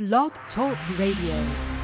Blog Talk Radio.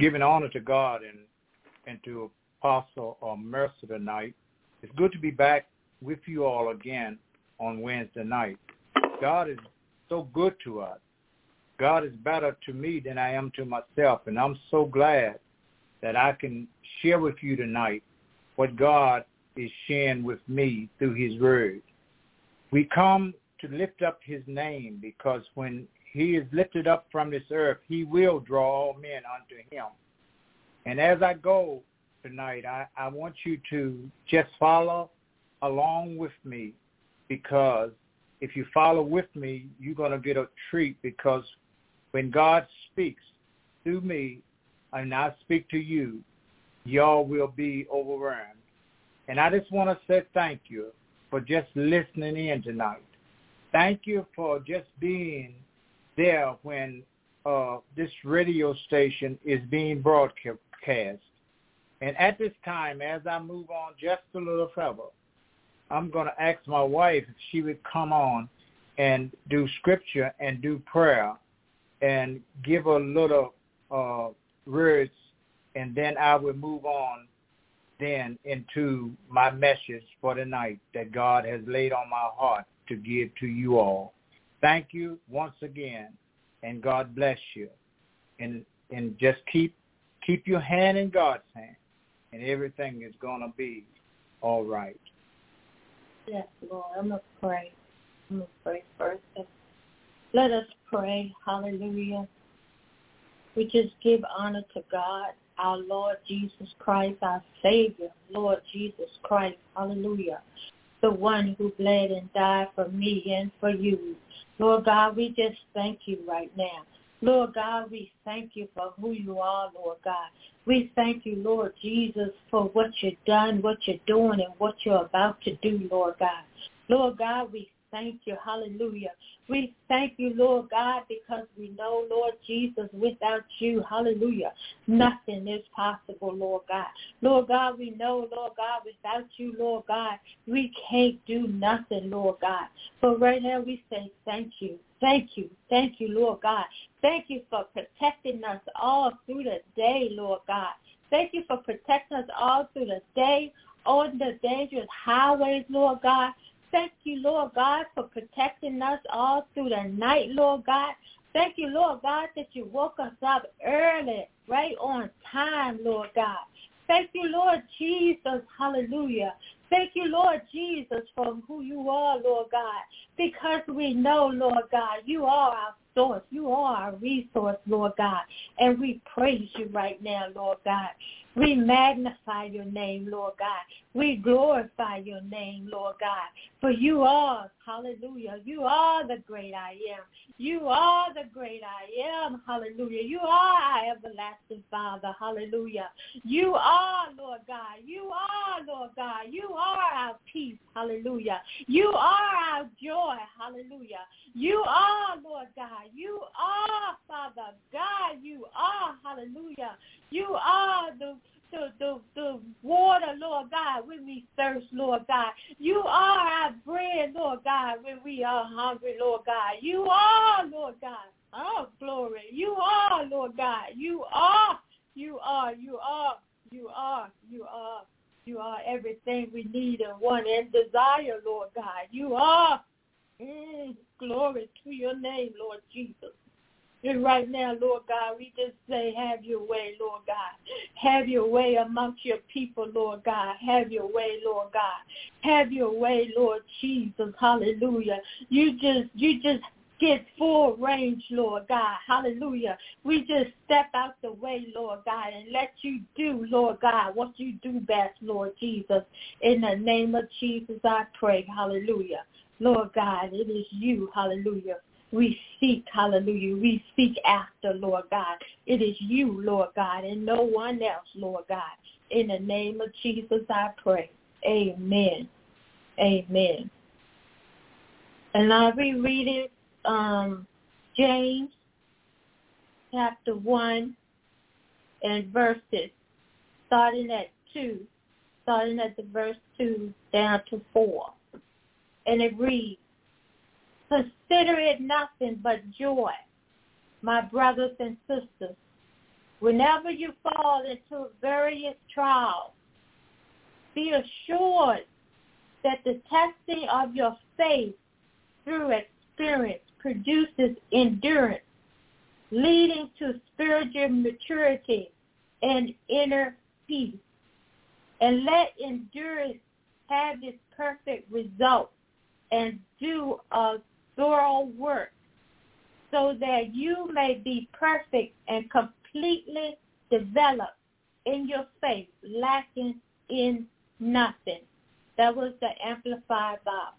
Giving honor to God and and to Apostle or Mercer tonight. It's good to be back with you all again on Wednesday night. God is so good to us. God is better to me than I am to myself, and I'm so glad that I can share with you tonight what God is sharing with me through his word. We come to lift up his name because when he is lifted up from this earth, he will draw all men unto him. And as I go tonight, I, I want you to just follow along with me because if you follow with me, you're going to get a treat because when God speaks through me and I speak to you, y'all will be overwhelmed. And I just want to say thank you for just listening in tonight. Thank you for just being there when uh, this radio station is being broadcast. And at this time, as I move on just a little further, I'm going to ask my wife if she would come on and do scripture and do prayer and give a little uh, words, and then I will move on then into my message for the night that God has laid on my heart to give to you all. Thank you once again, and God bless you. And and just keep keep your hand in God's hand, and everything is gonna be all right. Yes, Lord. I'm gonna pray. I'm gonna pray first. Let us pray. Hallelujah. We just give honor to God, our Lord Jesus Christ, our Savior, Lord Jesus Christ. Hallelujah. The one who bled and died for me and for you. Lord God, we just thank you right now. Lord God, we thank you for who you are, Lord God. We thank you, Lord Jesus, for what you've done, what you're doing, and what you're about to do, Lord God. Lord God, we thank you. Hallelujah. We thank you, Lord God, because we know, Lord Jesus, without you, hallelujah, nothing is possible, Lord God. Lord God, we know, Lord God, without you, Lord God, we can't do nothing, Lord God. But right now we say thank you. Thank you. Thank you, Lord God. Thank you for protecting us all through the day, Lord God. Thank you for protecting us all through the day on the dangerous highways, Lord God. Thank you, Lord God, for protecting us all through the night, Lord God. Thank you, Lord God, that you woke us up early, right on time, Lord God. Thank you, Lord Jesus. Hallelujah. Thank you, Lord Jesus, for who you are, Lord God, because we know, Lord God, you are our source. You are our resource, Lord God, and we praise you right now, Lord God. We magnify your name, Lord God. We glorify your name, Lord God. For you are, hallelujah, you are the great I am. You are the great I am, hallelujah. You are our everlasting Father, hallelujah. You are, Lord God. You are, Lord God. You are our peace, hallelujah. You are our joy, hallelujah. You are, Lord God. You are, Father God. You are, hallelujah. You are the the, the, the water, Lord God, when we thirst, Lord God. You are our bread, Lord God, when we are hungry, Lord God. You are, Lord God. Oh, glory. You are, Lord God. You are, you are, you are, you are, you are. You are everything we need and want and desire, Lord God. You are. Mm, glory to your name, Lord Jesus. And right now, Lord God, we just say, have your way, Lord God. Have your way amongst your people, Lord God. Have your way, Lord God. Have your way, Lord Jesus. Hallelujah. You just, you just get full range, Lord God. Hallelujah. We just step out the way, Lord God, and let you do, Lord God, what you do best, Lord Jesus. In the name of Jesus, I pray. Hallelujah. Lord God, it is you, hallelujah, we seek, hallelujah. We seek after, Lord God. It is you, Lord God, and no one else, Lord God. In the name of Jesus, I pray. Amen. Amen. And I'll be reading um, James chapter 1 and verses starting at 2, starting at the verse 2 down to 4. And it reads, Consider it nothing but joy, my brothers and sisters, whenever you fall into various trials. Be assured that the testing of your faith through experience produces endurance, leading to spiritual maturity and inner peace. And let endurance have its perfect result and do a thorough work so that you may be perfect and completely developed in your faith, lacking in nothing. That was the Amplified Bible.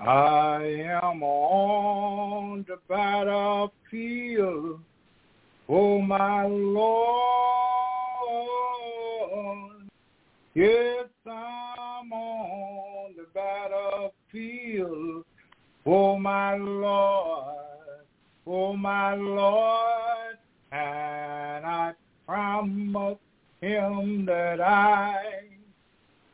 I am on the battlefield, oh my Lord. Yes, I'm on the battlefield for my Lord, for my Lord, and I promise him that I,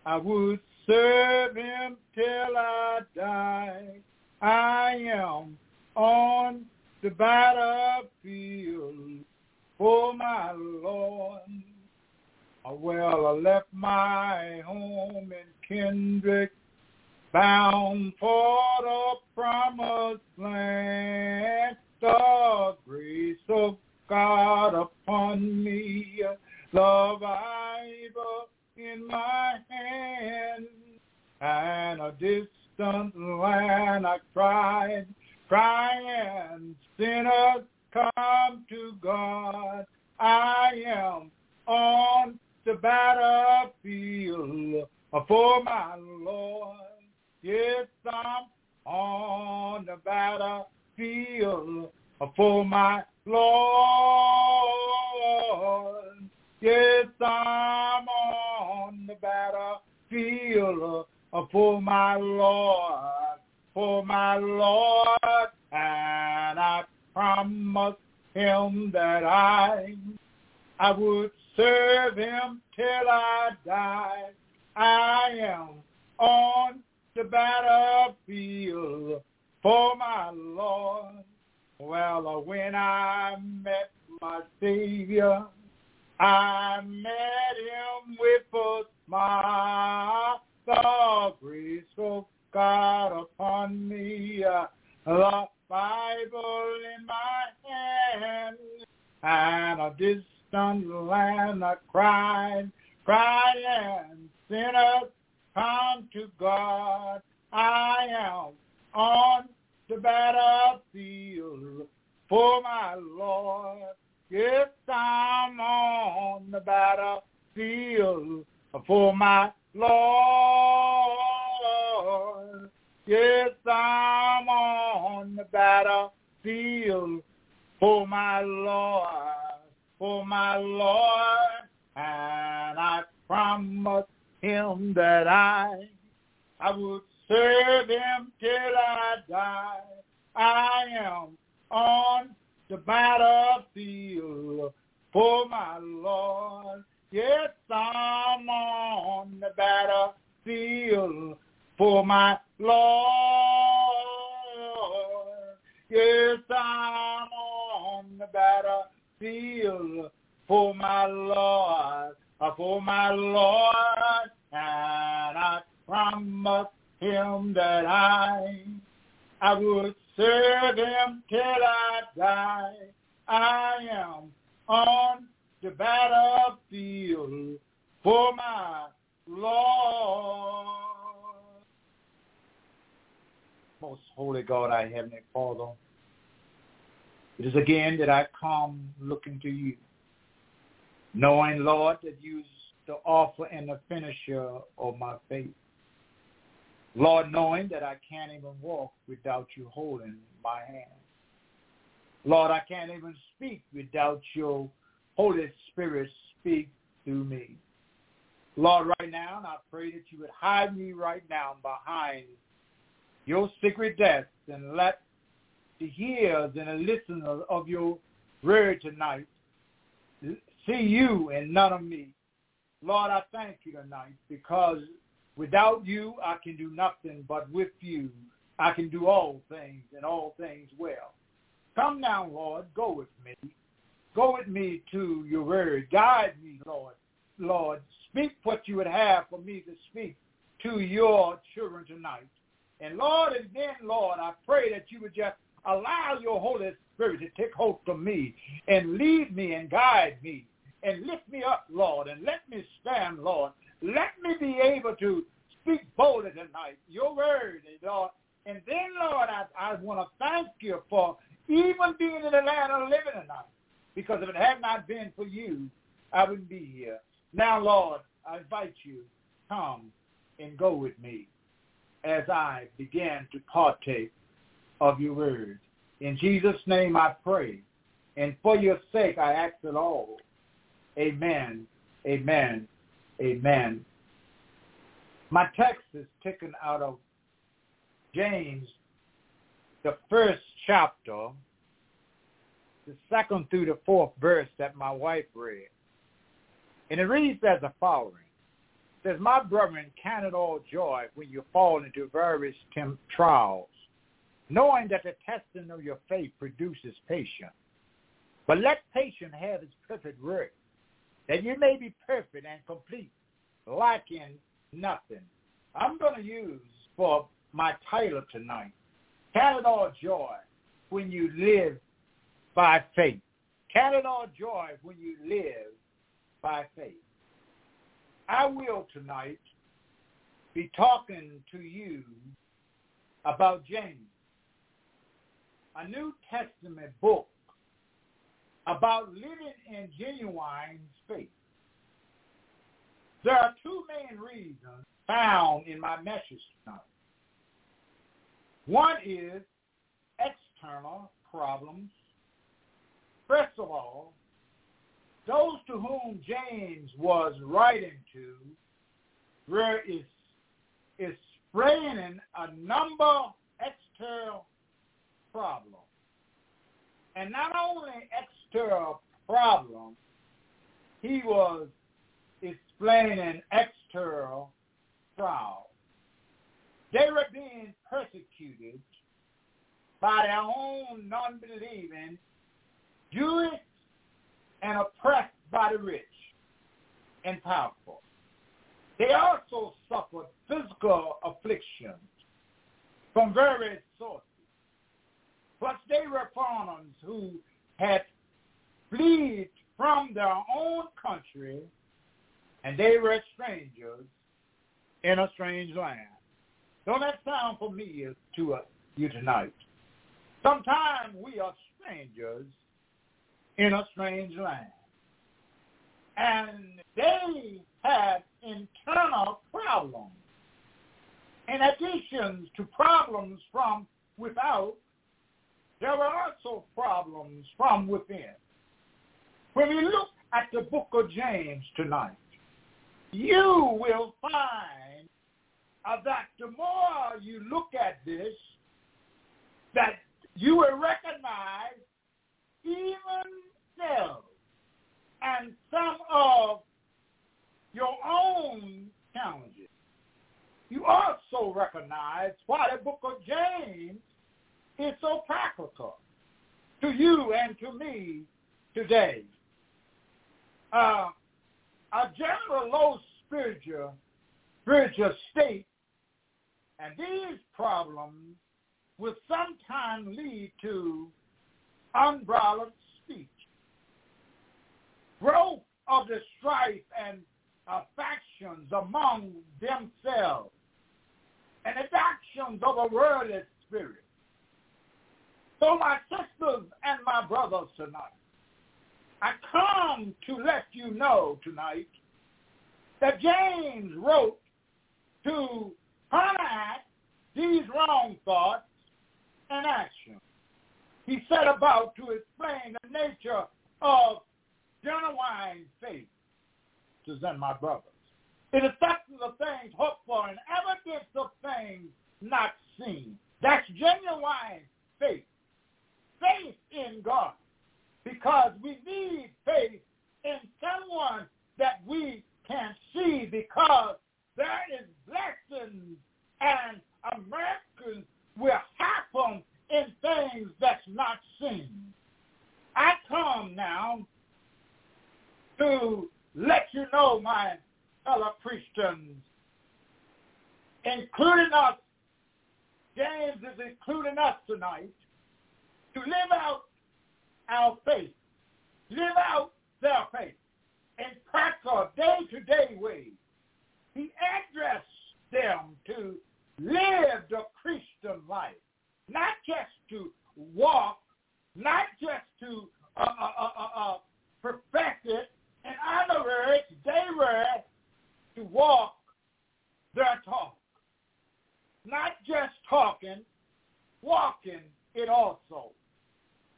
I would serve him till I die. I am on the battlefield for my Lord. Well, I left my home in Kendrick, bound for the promised land. The grace of God upon me, the Bible in my hand, and a distant land I cried, crying, sinners come to God. I am on the battlefield for my Lord. Yes, I'm on the battlefield for my Lord. Yes, I'm on the battlefield for my Lord, for my Lord, and I promised him that I I would serve him till I die. I am on the battlefield for my Lord. Well, uh, when I met my Savior, I met him with a smile. The grace of God upon me, uh, the Bible in my hand, and a distant land I cried, crying, sinners come to God. I am on the battlefield for my Lord. Yes, I'm on the battlefield for my Lord. Yes, I'm on the battlefield for my Lord, for my Lord, and I promised him that I, I would serve him till I die. I am on the battlefield for my Lord. Yes, I'm on the battlefield for my Lord. Yes, I'm on the battlefield for my Lord, uh, for my Lord, and I promised him that I, I would serve him till I die. I am on the battlefield for my Lord. Most holy God, our heavenly Father, it is again that I come looking to you, knowing, Lord, that you the author and the finisher of my faith. Lord, knowing that I can't even walk without you holding my hand. Lord, I can't even speak without your Holy Spirit speak through me. Lord, right now, I pray that you would hide me right now behind your secret desk and let the hearers and the listeners of your word tonight see you and none of me. Lord, I thank you tonight because without you I can do nothing, but with you I can do all things and all things well. Come now, Lord, go with me. Go with me to your word. Guide me, Lord. Lord, speak what you would have for me to speak to your children tonight. And Lord, and then, Lord, I pray that you would just allow your Holy Spirit to take hold of me and lead me and guide me and lift me up, Lord, and let me stand, Lord. Let me be able to speak boldly tonight, your word, Lord. And then, Lord, I, I want to thank you for even being in the land of living tonight. Because if it had not been for you, I wouldn't be here. Now, Lord, I invite you, come and go with me as I begin to partake of your word. In Jesus' name I pray. And for your sake I ask it all. Amen, amen, amen. My text is taken out of James, the first chapter, the second through the fourth verse that my wife read. And it reads as the following. says, My brethren, count it all joy when you fall into various trials, knowing that the testing of your faith produces patience. But let patience have its perfect work, that you may be perfect and complete, lacking nothing. I'm going to use for my title tonight, Count it all joy when you live by faith. Count it all joy when you live by faith. I will tonight be talking to you about James, a New Testament book about living in genuine faith. There are two main reasons found in my message tonight. One is external problems. First of all, those to whom James was writing to were is explaining a number external problems. And not only external problems, he was explaining external trials. They were being persecuted by their own non-believing Jewish and oppressed by the rich and powerful. They also suffered physical afflictions from various sources. Plus, they were foreigners who had fled from their own country, and they were strangers in a strange land. Don't that sound familiar to uh, you tonight? Sometimes we are strangers in a strange land. And they had internal problems. In addition to problems from without, there were also problems from within. When we look at the book of James tonight, you will find uh, that the more you look at this, that you will recognize even selves and some of your own challenges. You also recognize why the book of James is so practical to you and to me today. Uh, a general low spiritual spiritual state and these problems will sometimes lead to unbridled speech. Growth of the strife and uh, factions among themselves and adoptions of a worldly spirit. So my sisters and my brothers tonight, I come to let you know tonight that James wrote to combat these wrong thoughts and actions. He set about to explain the nature of genuine faith. To send my brothers. It substance of things hoped for and evidence of things not seen. That's genuine faith. In God. Because we need faith in someone that we can see because there is blessings and miracles will happen in things that's not seen. I come now to let you know, my fellow Christians, including us, James is including us tonight, to live out our faith, live out their faith in practical, day-to-day ways. He addressed them to live the Christian life, not just to walk, not just to uh, uh, uh, uh, uh perfect it. In other words, they were to walk their talk. Not just talking, walking it also.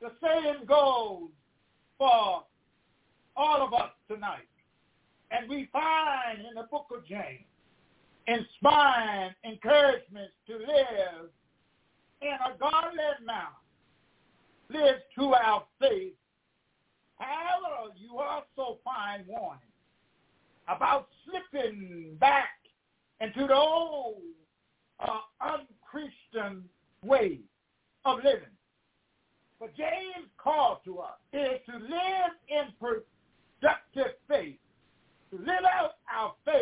The same goes for all of us tonight. And we find in the book of James inspiring encouragements to live in a godly manner, live to our faith. However, you also find warning about slipping back into the old uh, unchristian way of living. For James' call to us is to live in productive faith, to live out our faith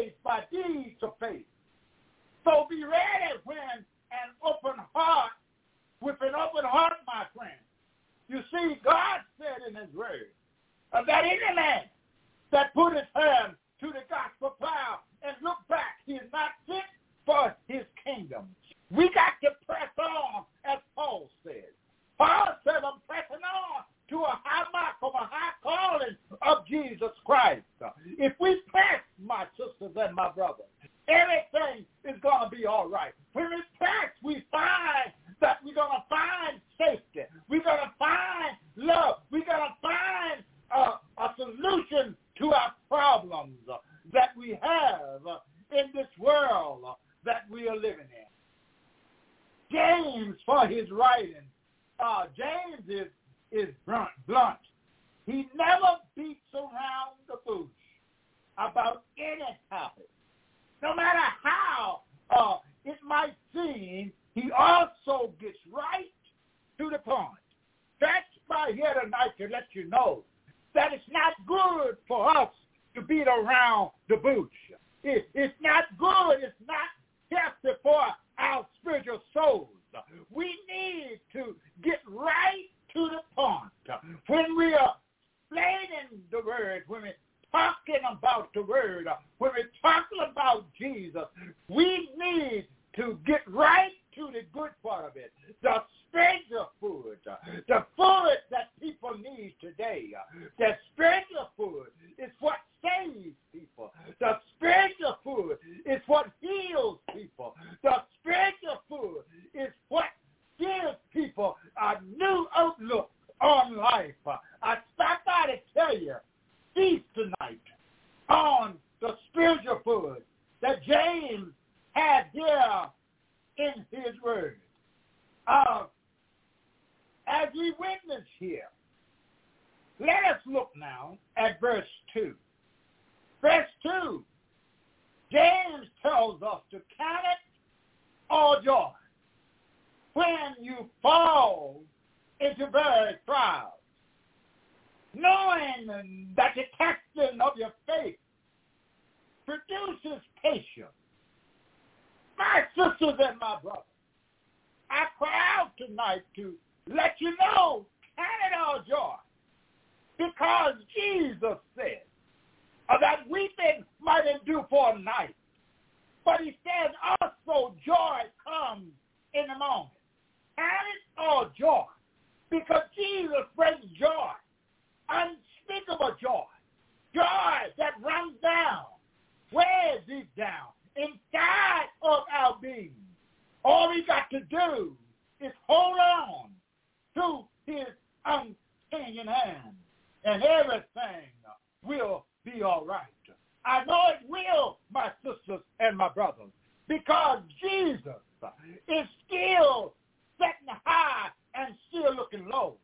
low.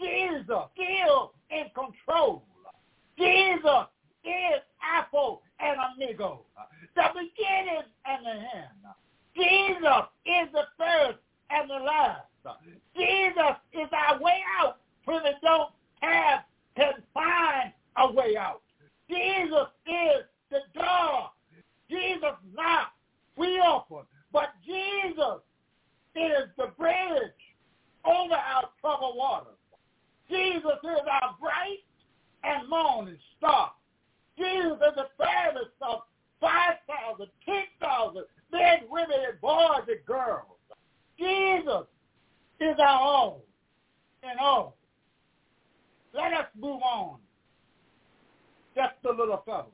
Jesus is in control. Jesus is Alpha and Omega, the beginning and the end. Jesus is the first and the last. Jesus is our way out. Prison don't have can find a way out. Jesus is the door. Jesus not We open. But Jesus is the bridge over our troubled waters. Jesus is our bright and morning star. Jesus is the fairest of 5,000, 10,000 men, women, and boys and girls. Jesus is our own and all. Let us move on just a little further.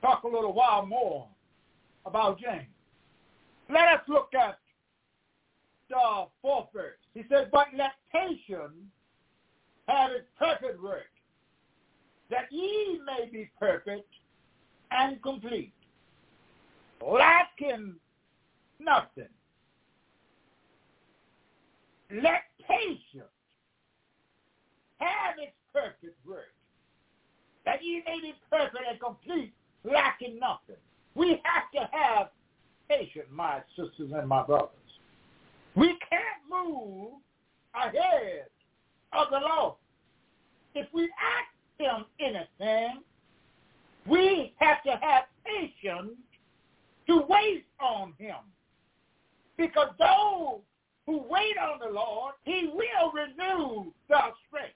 Talk a little while more about James. Let us look at uh, forfeits. He said, but lactation had its perfect work, that ye may be perfect and complete, lacking nothing. Let patience have its perfect work, that ye may be perfect and complete, lacking nothing. We have to have patience, my sisters and my brothers. We can't move ahead of the Lord. If we ask him anything, we have to have patience to wait on him. Because those who wait on the Lord, he will renew their strength.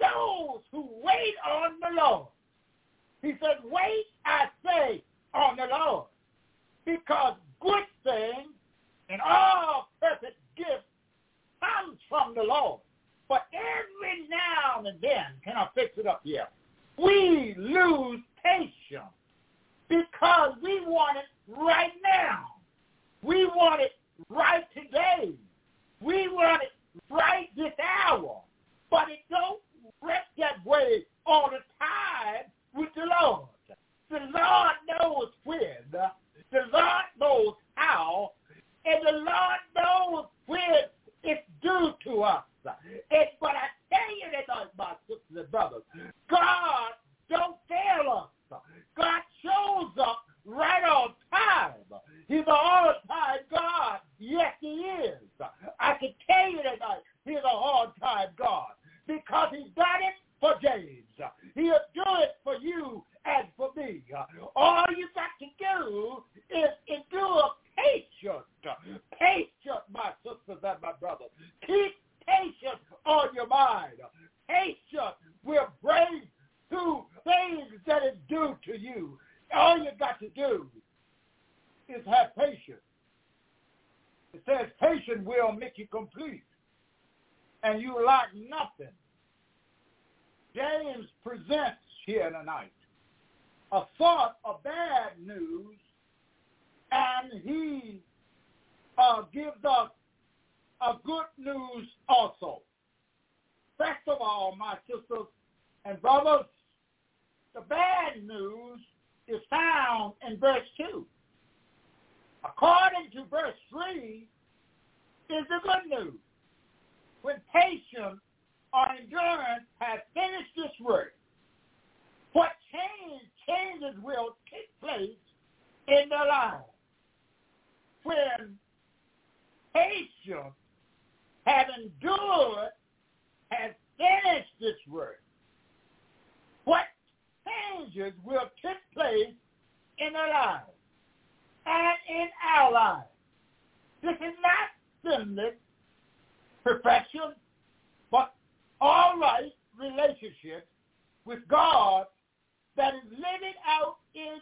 Those who wait on the Lord. He said, wait, I say, on the Lord. Because good things and all perfect gifts comes from the Lord. But every now and then, can I fix it up here? We lose patience because we want it right now. We want it right today. We want it right this hour. But it don't work that way all the time with the Lord. The Lord knows when. The Lord knows how. And the Lord knows when it's due to us. And, but I tell you that, my sisters and brothers, God don't fail us. God shows up right on time. He's an all-time God. Yes, he is. I can tell you tonight, he's an all-time God because he done it for James. He'll do it for you and for me. All you got to do is endure patience. Patience, my sisters and my brothers. Keep patience on your mind. Patience will bring to things that is due to you. All you got to do is have patience. It says patience will make you complete, and you lack nothing. James presents here tonight a thought of bad news, and he uh, gives us a good news also. First of all, my sisters and brothers, the bad news is found in verse 2. According to verse 3 is the good news. When patience or endurance has finished this work, what change, changes will take place in their lives. When patience, having endured, has finished this work, what changes will take place in their lives and in our lives. This is not sinless perfection, but all right relationship with God that is living out in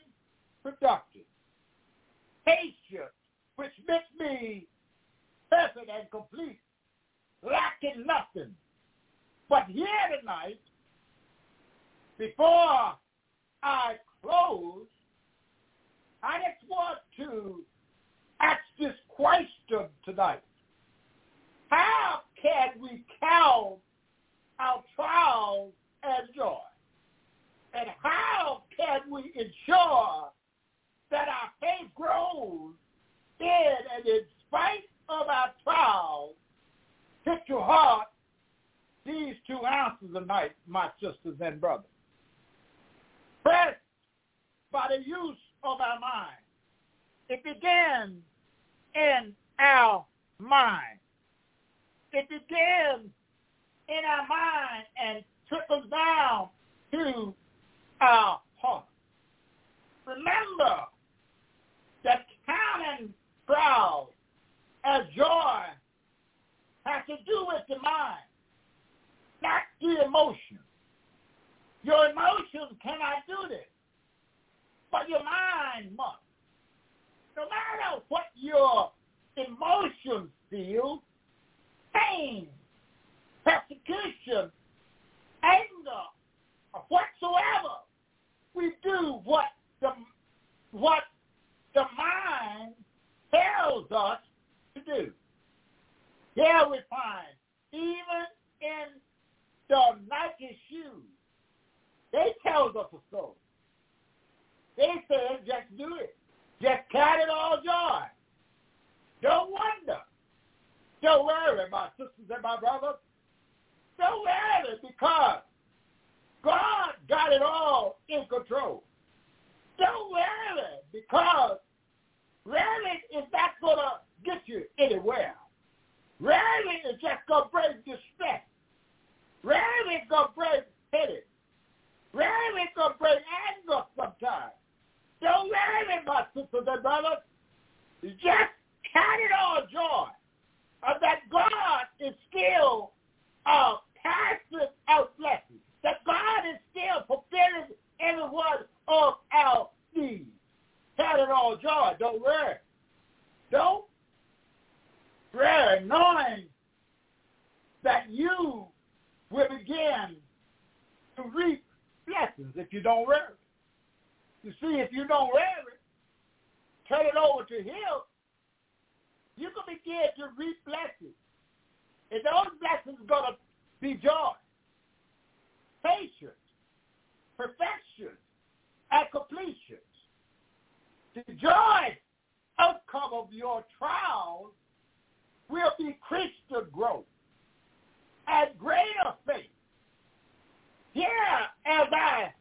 productive. Patience, which makes me perfect and complete, lacking nothing. But here tonight, before I close, I just want to ask this question tonight. How can we count our trials as joy? And how can we ensure that our faith grows in and in spite of our trials, take to heart these two answers tonight, my sisters and brothers. First, by the use of our mind. It began in our mind. It began in our mind and trickles down to our heart. Remember that counting trials as joy has to do with the mind, not the emotion. Your emotions cannot do this, but your mind must. No matter what your emotions feel, pain, persecution, anger, or whatsoever, we do what the what the mind tells us to do. There we find, even in the Nike shoes, they tells us a story. They said, just do it. Just count it all joy. Don't wonder. Don't worry, my sisters and my brothers. Don't worry because God got it all in control. Don't worry because rarely is that going to get you anywhere. Rarely is just going to bring distress. Rarely is going to bring headache. Rarely is going to bring anger sometimes. Don't worry, my sisters and brothers. Just count it all joy of that God is still uh, passing out blessings. That God is still fulfilling every one of our needs. Count it all joy. Don't worry. Don't worry, knowing that you will begin to reap blessings if you don't worry. You see, if you don't worry, turn it over to him, you can begin to reap blessings. And those blessings are going to be joy, patience, perfection, and completion. The joy outcome of your trials will be Christian growth and greater faith. Here, as I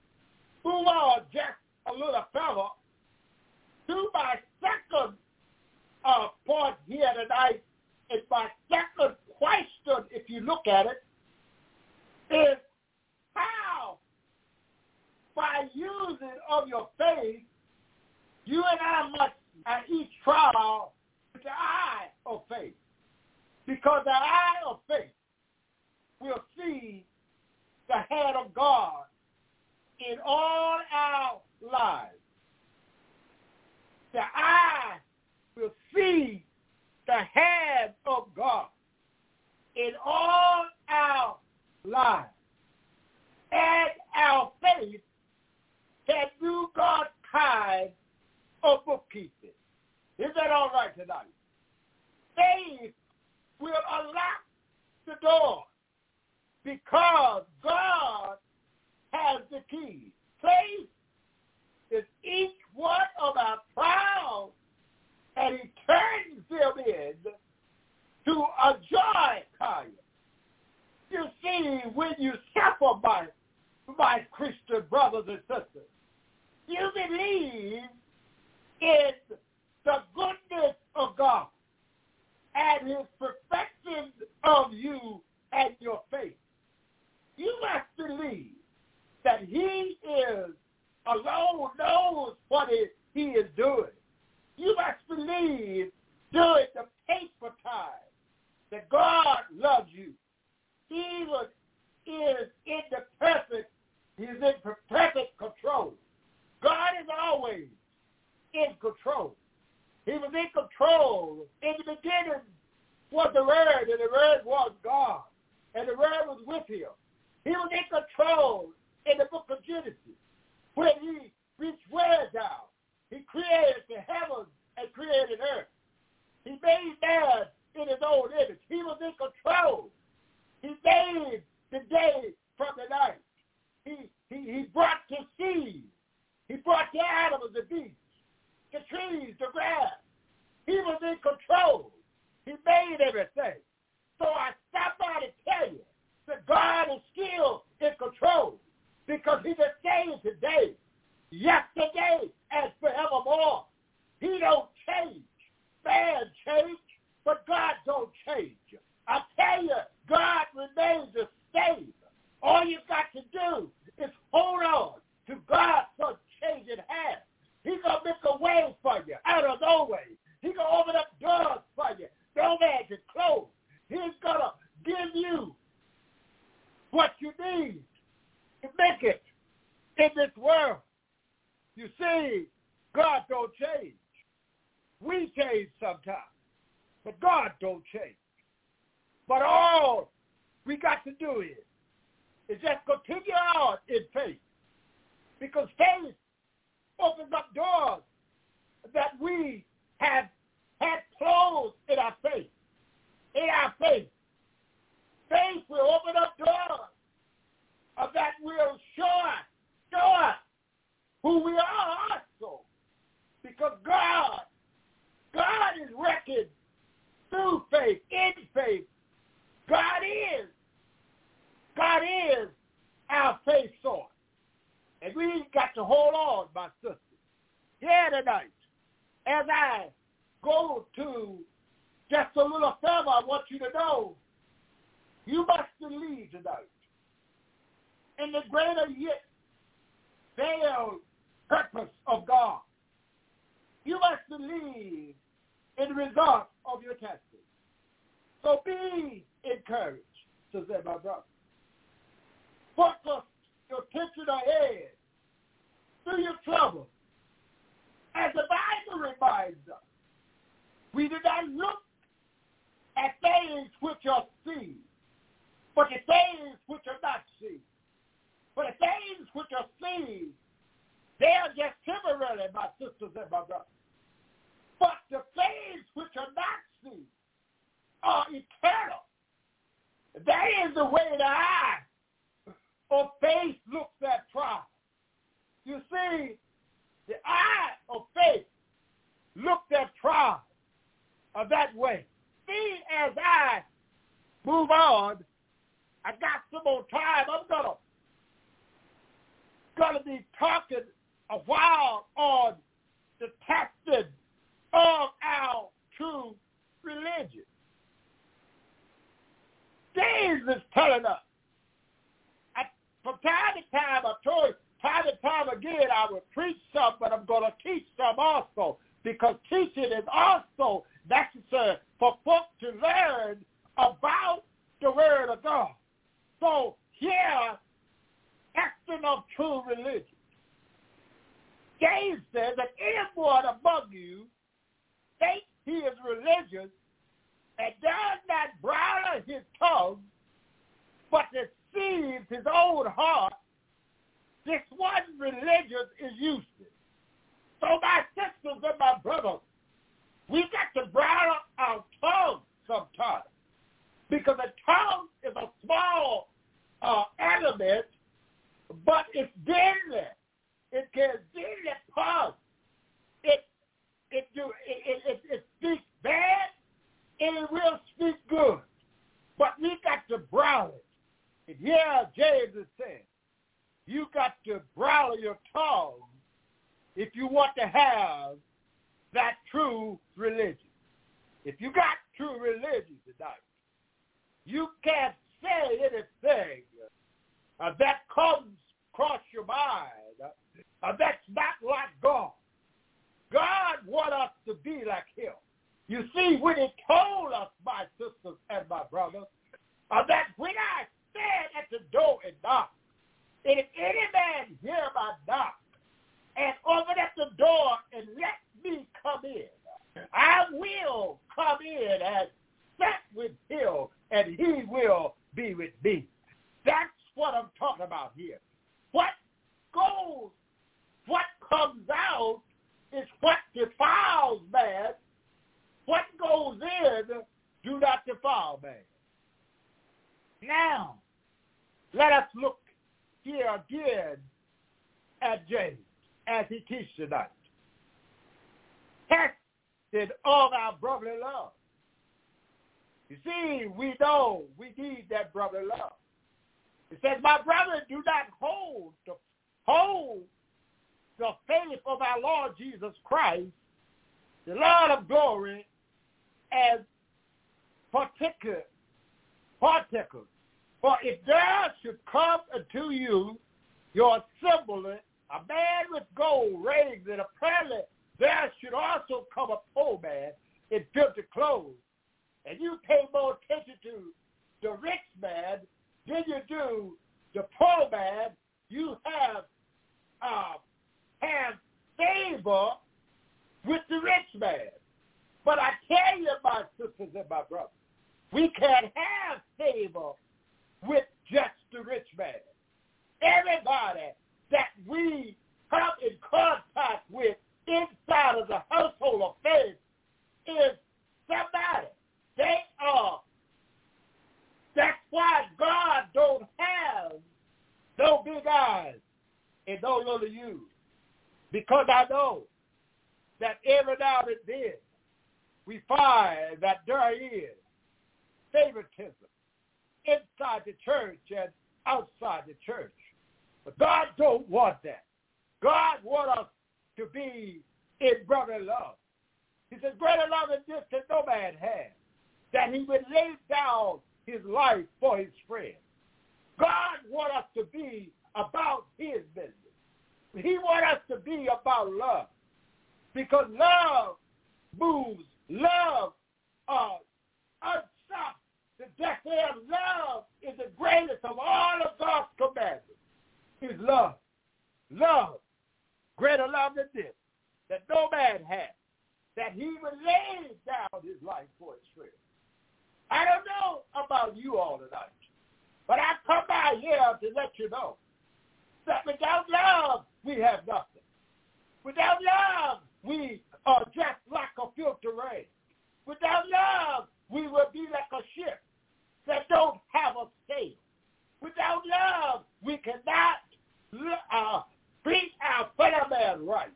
move on just a little further, to my second uh, point here tonight, is my second question, if you look at it, is how, by using of your faith, you and I must at each trial with the eye of faith. Because the eye of faith will see the hand of God in all our lives. The eye will see the hand of God in all our lives. And our faith can do God's kind of bookkeeping. Is that all right tonight? Faith will unlock the door because God has the key. Faith is each one of our trials, and he turns them in to a joy kind. You see, when you suffer, my, my Christian brothers and sisters, you believe in the goodness of God and his perfection of you and your faith. You must believe that he is alone knows what it, he is doing. You must believe during the painful time that God loves you. He was, is in the perfect, he's in perfect control. God is always in control. He was in control. In the beginning was the Word, and the Word was God, and the Word was with him. He was in control in the book of Genesis when he reached way down. He created the heavens and created earth. He made man in his own image. He was in control. He made the day from the night. He, he, he brought the seas. He brought the animals, the beasts, the trees, the grass. He was in control. He made everything. So I stop by to tell you that God is still in control because he's the same today, yesterday, and forevermore. He don't change. Man change, but God don't change. I tell you, God remains the same. All you got to do is hold on to God's unchanging hand. He's going to make a way for you out of no way. He's going to open up doors for you. No man can close. He's going to give you what you need to make it in this world. You see, God don't change. We change sometimes, but God don't change. But all we got to do is, is just continue on in faith. Because faith opens up doors that we have had closed in our faith. In our faith. Faith will open up doors of that will show us, show us who we are also. Because God, God is reckoned through faith, in faith. God is. God is our faith source. And we got to hold on, my sisters. just a little further, I want you to know, you must believe tonight in the greater yet veiled purpose of God. You must believe in the result of your testing. So be encouraged, to say my brother. Focus your attention ahead through your trouble. As the Bible reminds us, we do not look at things which are seen, but the things which are not seen. For the things which are seen, they are just temporary, my sisters and my brothers. But the things which are not seen are eternal. That is the way the eye of faith looks at trial. You see, the eye of faith uh, looked at trial that way. See, as I move on, I got some more time. I'm gonna gonna be talking a while on the testing of our true religion. James is telling us. I, from time to time, I told you, time to time again, I will preach some, but I'm going to teach some also because teaching is also necessary for folks to learn about the Word of God. So here, testing of true religion. James says that anyone among you thinks he is religious and does not bridle his tongue, but deceives his own heart, this one religious is useless. So my sisters and my brothers, we got to bridle our tongue sometimes because the tongue is a small uh, element, but it's deadly. It can deadly cause. It it do it, it, it, it speaks bad and it will speak good. But we got to bridle it. And here James is saying, you got to bridle your tongue if you want to have that true religion. If you got true religion tonight, you can't say anything uh, that comes across your mind uh, that's not like God. God wants us to be like him. You see, when he told us, my sisters and my brothers, uh, that when I stand at the door and knock, and if any man hear my knock and open up the door and let me come in, I will come in and sit with him, and he will be with me. That's what I'm talking about here. What goes, what comes out is what defiles man. What goes in do not defile man. Now, let us look here again at James as he teaches tonight. Tested of our brotherly love. You see, we know we need that brotherly love. It says, my brother, do not hold the hold the faith of our Lord Jesus Christ, the Lord of glory, as partaker, partakers. For if there should come unto you your assembly, a man with gold rings, and apparently there should also come a poor man in filthy clothes, and you pay more attention to the rich man than you do the poor man, you have uh, have favor with the rich man. But I tell you, my sisters and my brothers, we can't have favor with just the rich man. Everybody that we come in contact with inside of the household of faith is somebody. They are. That's why God don't have no big eyes and no little you. Because I know that every now and then we find that there is favoritism inside the church and outside the church. But God don't want that. God wants us to be in brotherly love. He says, greater love than this can no man have, that he would lay down his life for his friend. God wants us to be about his business. He wants us to be about love because love moves. Love uh, unstopped. The of love is the greatest of all of God's commandments. Is love. Love. Greater love than this, that no man has, that he would lay down his life for his friend. I don't know about you all tonight, but I come by here to let you know that without love, we have nothing. Without love, we are just like a filter rain. Without love, we will be like a ship that don't have a sail. Without love, we cannot uh, our fellow man right.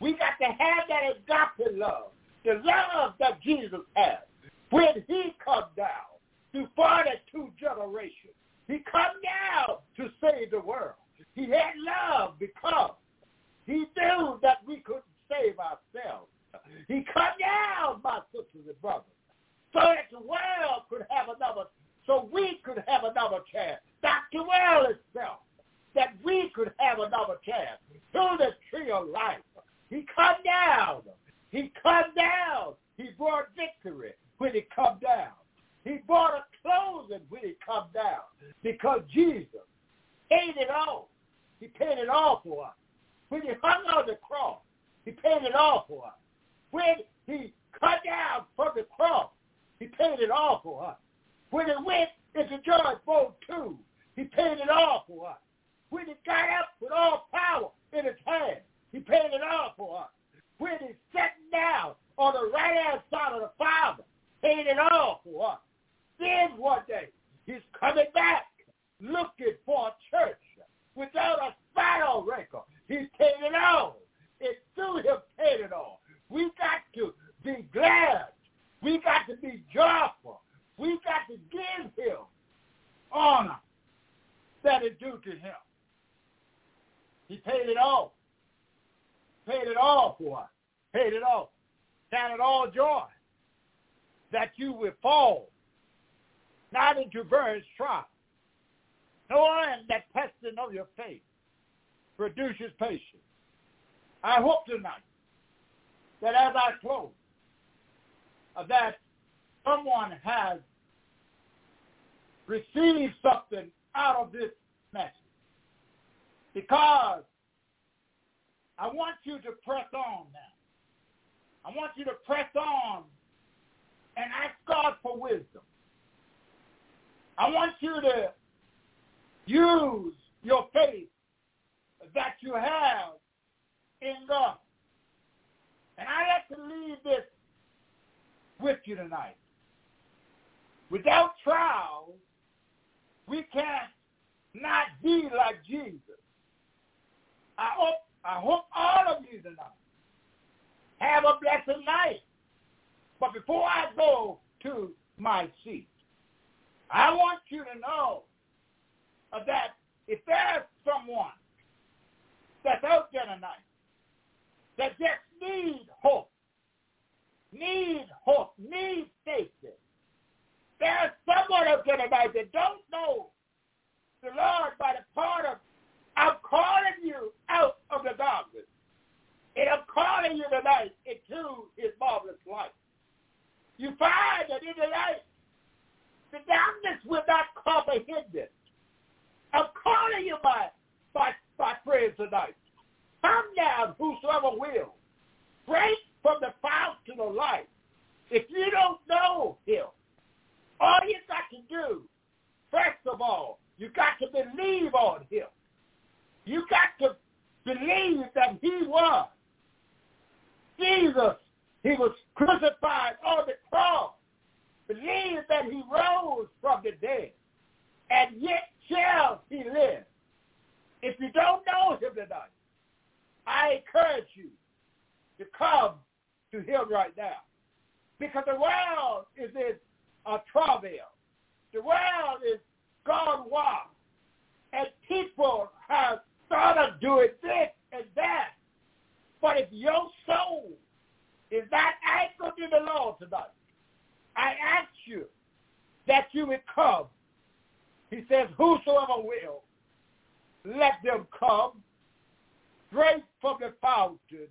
We got to have that adopted love, the love that Jesus has. When he come down to 42 generations, he come down to save the world. He had love because he knew that we couldn't save ourselves. He cut down, my sisters and brothers, so that the world could have another, so we could have another chance. Not the world itself, that we could have another chance through the tree of life. He cut down. He cut down. He brought victory when he come down. He brought a closing when he come down because Jesus paid it all. He paid it all for us. When he hung on the cross, he paid it all for us. When he cut down from the cross, he paid it all for us. When he went into John 4 2, he paid it all for us. When he got up with all power in his hand, he paid it all for us. When he sat down on the right hand side of the Father, paid it all for us. Then one day, he's coming back looking for a church without a spot or wrinkle. He paid it all. It's through him paid it all. We got to be glad. We got to be joyful. We got to give him honor that is due to him. He paid it all. Paid it all for. Paid it all. Count it all joy that you will fall not into various trials, knowing that testing of your faith produces patience. I hope tonight that as I close, uh, that someone has received something out of this message. Because I want you to press on now. I want you to press on and ask God for wisdom. I want you to use your faith that you have in God. And I have to leave this with you tonight. Without trials, we can't not be like Jesus. I hope I hope all of you tonight have a blessed night. But before I go to my seat, I want you to know that if there's someone that's out there tonight that just need hope, need hope, need safety, there's someone out there tonight that don't know the Lord by the part of I'm calling you out of the darkness. And I'm you tonight into his marvelous light you find that in the light, the darkness will not comprehend it. I'm calling you, my, my, my friends tonight. Come down, whosoever will. Break from the fountain of life. If you don't know him, all you got to do, first of all, you got to believe on him. You got to believe that he was Jesus he was crucified on the cross. Believe that he rose from the dead. And yet shall he live. If you don't know him tonight, I encourage you to come to him right now. Because the world is in a travail. The world is gone wild. And people have started doing this and that. But if your soul is not anchored in the Lord tonight. I ask you that you would come. He says, whosoever will, let them come straight from the fountain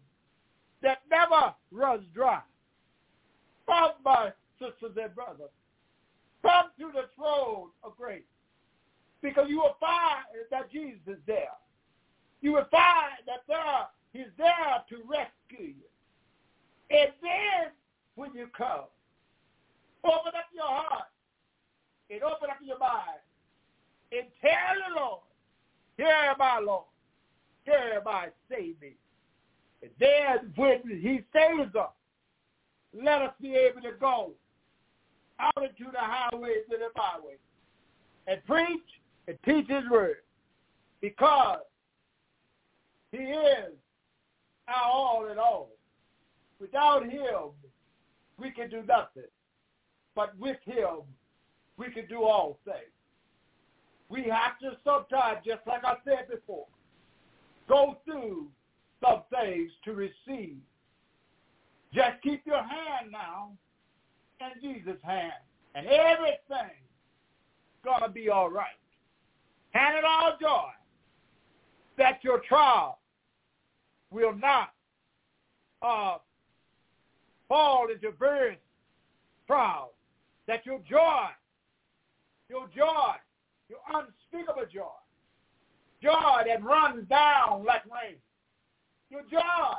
that never runs dry. Come, my sisters and brothers. Come to the throne of grace because you will find that Jesus is there. You will find that there, he's there to rescue you. And then when you come, open up your heart and open up your mind and tell the Lord, here my Lord, here my Savior. And then when he saves us, let us be able to go out into the highways and the byways and preach and teach his word because he is our all in all. Without him, we can do nothing. But with him, we can do all things. We have to sometimes, just like I said before, go through some things to receive. Just keep your hand now in Jesus' hand, and everything's going to be all right. Count it all joy that your trial will not uh, fall into various trials, that your joy, your joy, your unspeakable joy, joy that runs down like rain, your joy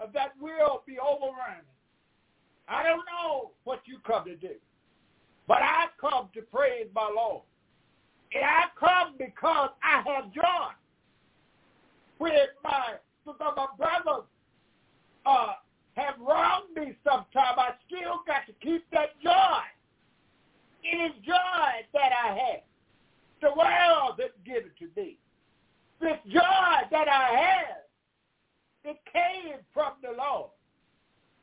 of that will be overwhelming. I don't know what you come to do, but I come to praise my Lord. And I come because I have joy. When my, my brothers uh, have wronged me sometime, I still got to keep that joy. It is joy that I have. The world that given to me. This joy that I have, it came from the Lord.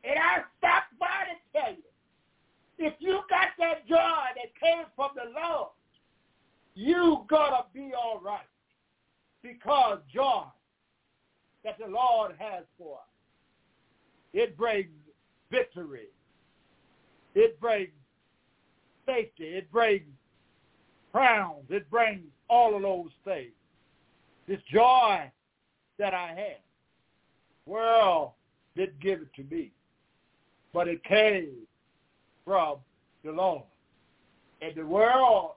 And I stopped by to tell you, if you got that joy that came from the Lord, you gotta be all right. Because joy that the Lord has for us, it brings victory. It brings safety. It brings crowns. It brings all of those things. This joy that I had, world didn't give it to me, but it came from the Lord. And the world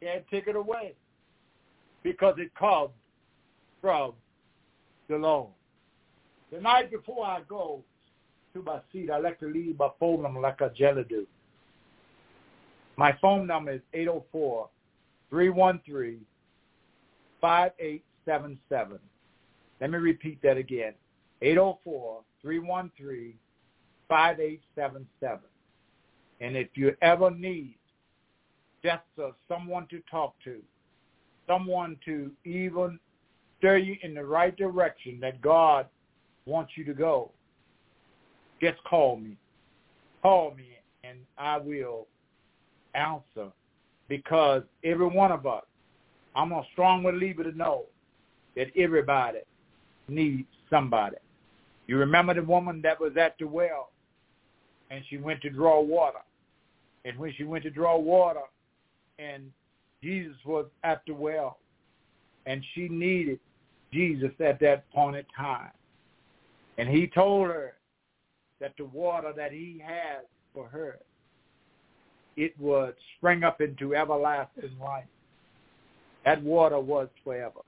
can't take it away because it comes from the Lord. The night before I go to my seat, I like to leave my phone number like I generally do. My phone number is 804-313-5877. Let me repeat that again. 804-313-5877. And if you ever need just uh, someone to talk to, someone to even steer you in the right direction that God wants you to go, just call me. Call me and I will answer because every one of us, I'm a strong believer to know that everybody needs somebody. You remember the woman that was at the well and she went to draw water. And when she went to draw water, and Jesus was at the well, and she needed Jesus at that point in time. And he told her that the water that he had for her, it would spring up into everlasting life. That water was forever.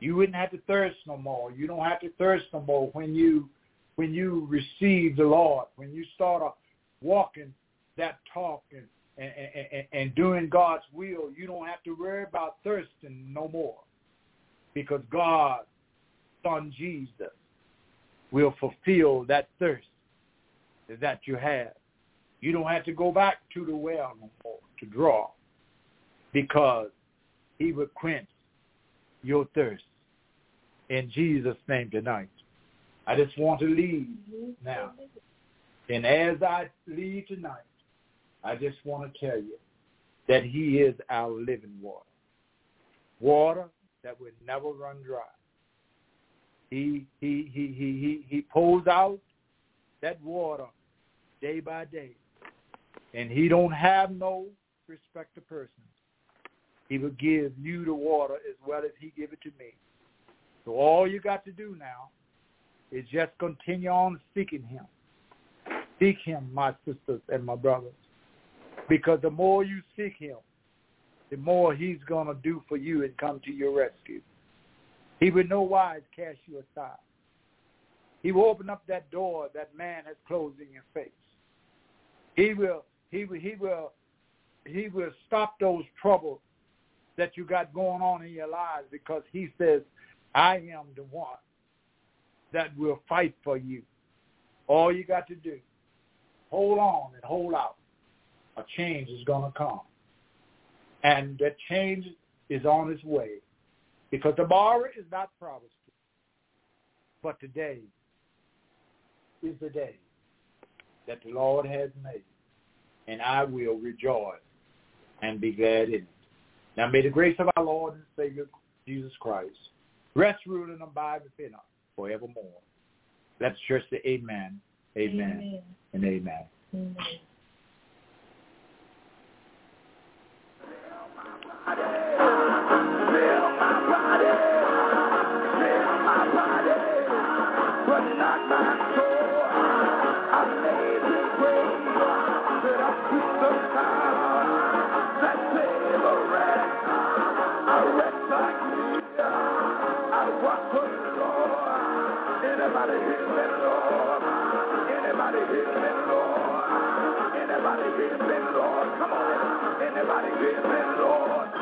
You wouldn't have to thirst no more. You don't have to thirst no more when you when you receive the Lord, when you start walking that talk and and, and, and doing God's will, you don't have to worry about thirsting no more because God, Son Jesus, will fulfill that thirst that you have. You don't have to go back to the well no more to draw because he will quench your thirst. In Jesus' name tonight. I just want to leave now. And as I leave tonight, I just want to tell you that he is our living water. Water that will never run dry. He he he he he he pulls out that water day by day. And he don't have no respect to persons. He will give you the water as well as he give it to me. So all you got to do now is just continue on seeking him. Seek him, my sisters and my brothers. Because the more you seek him, the more he's going to do for you and come to your rescue. He will no wise cast you aside. He will open up that door that man has closed in your face. He will, he will, he will, he will stop those troubles that you got going on in your lives because he says, I am the one that will fight for you. All you got to do, hold on and hold out. A change is going to come. And that change is on its way. Because tomorrow is not promised. But today is the day that the Lord has made. And I will rejoice and be glad in it. Now may the grace of our Lord and Savior Jesus Christ rest, rule, and abide within us forevermore. Let's church say amen, amen, amen. and amen. amen. Anybody hear me, Lord? Anybody hear me, Lord? Anybody hear me, Lord? Come on. Anybody me, Lord?